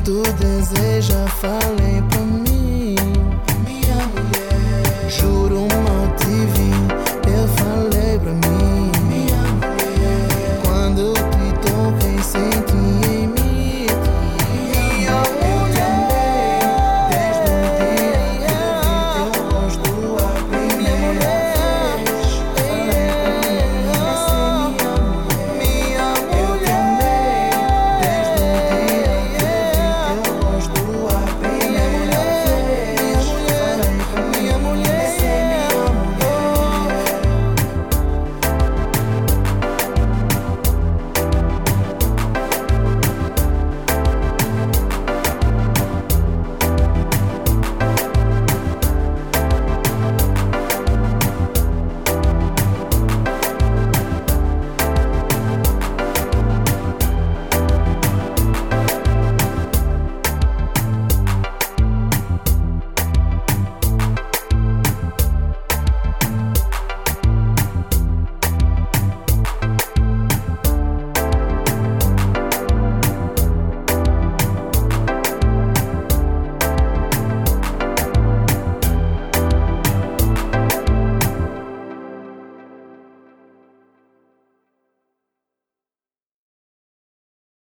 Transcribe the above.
tanto deseja, falei pra mim. Minha mulher, juro, motivo.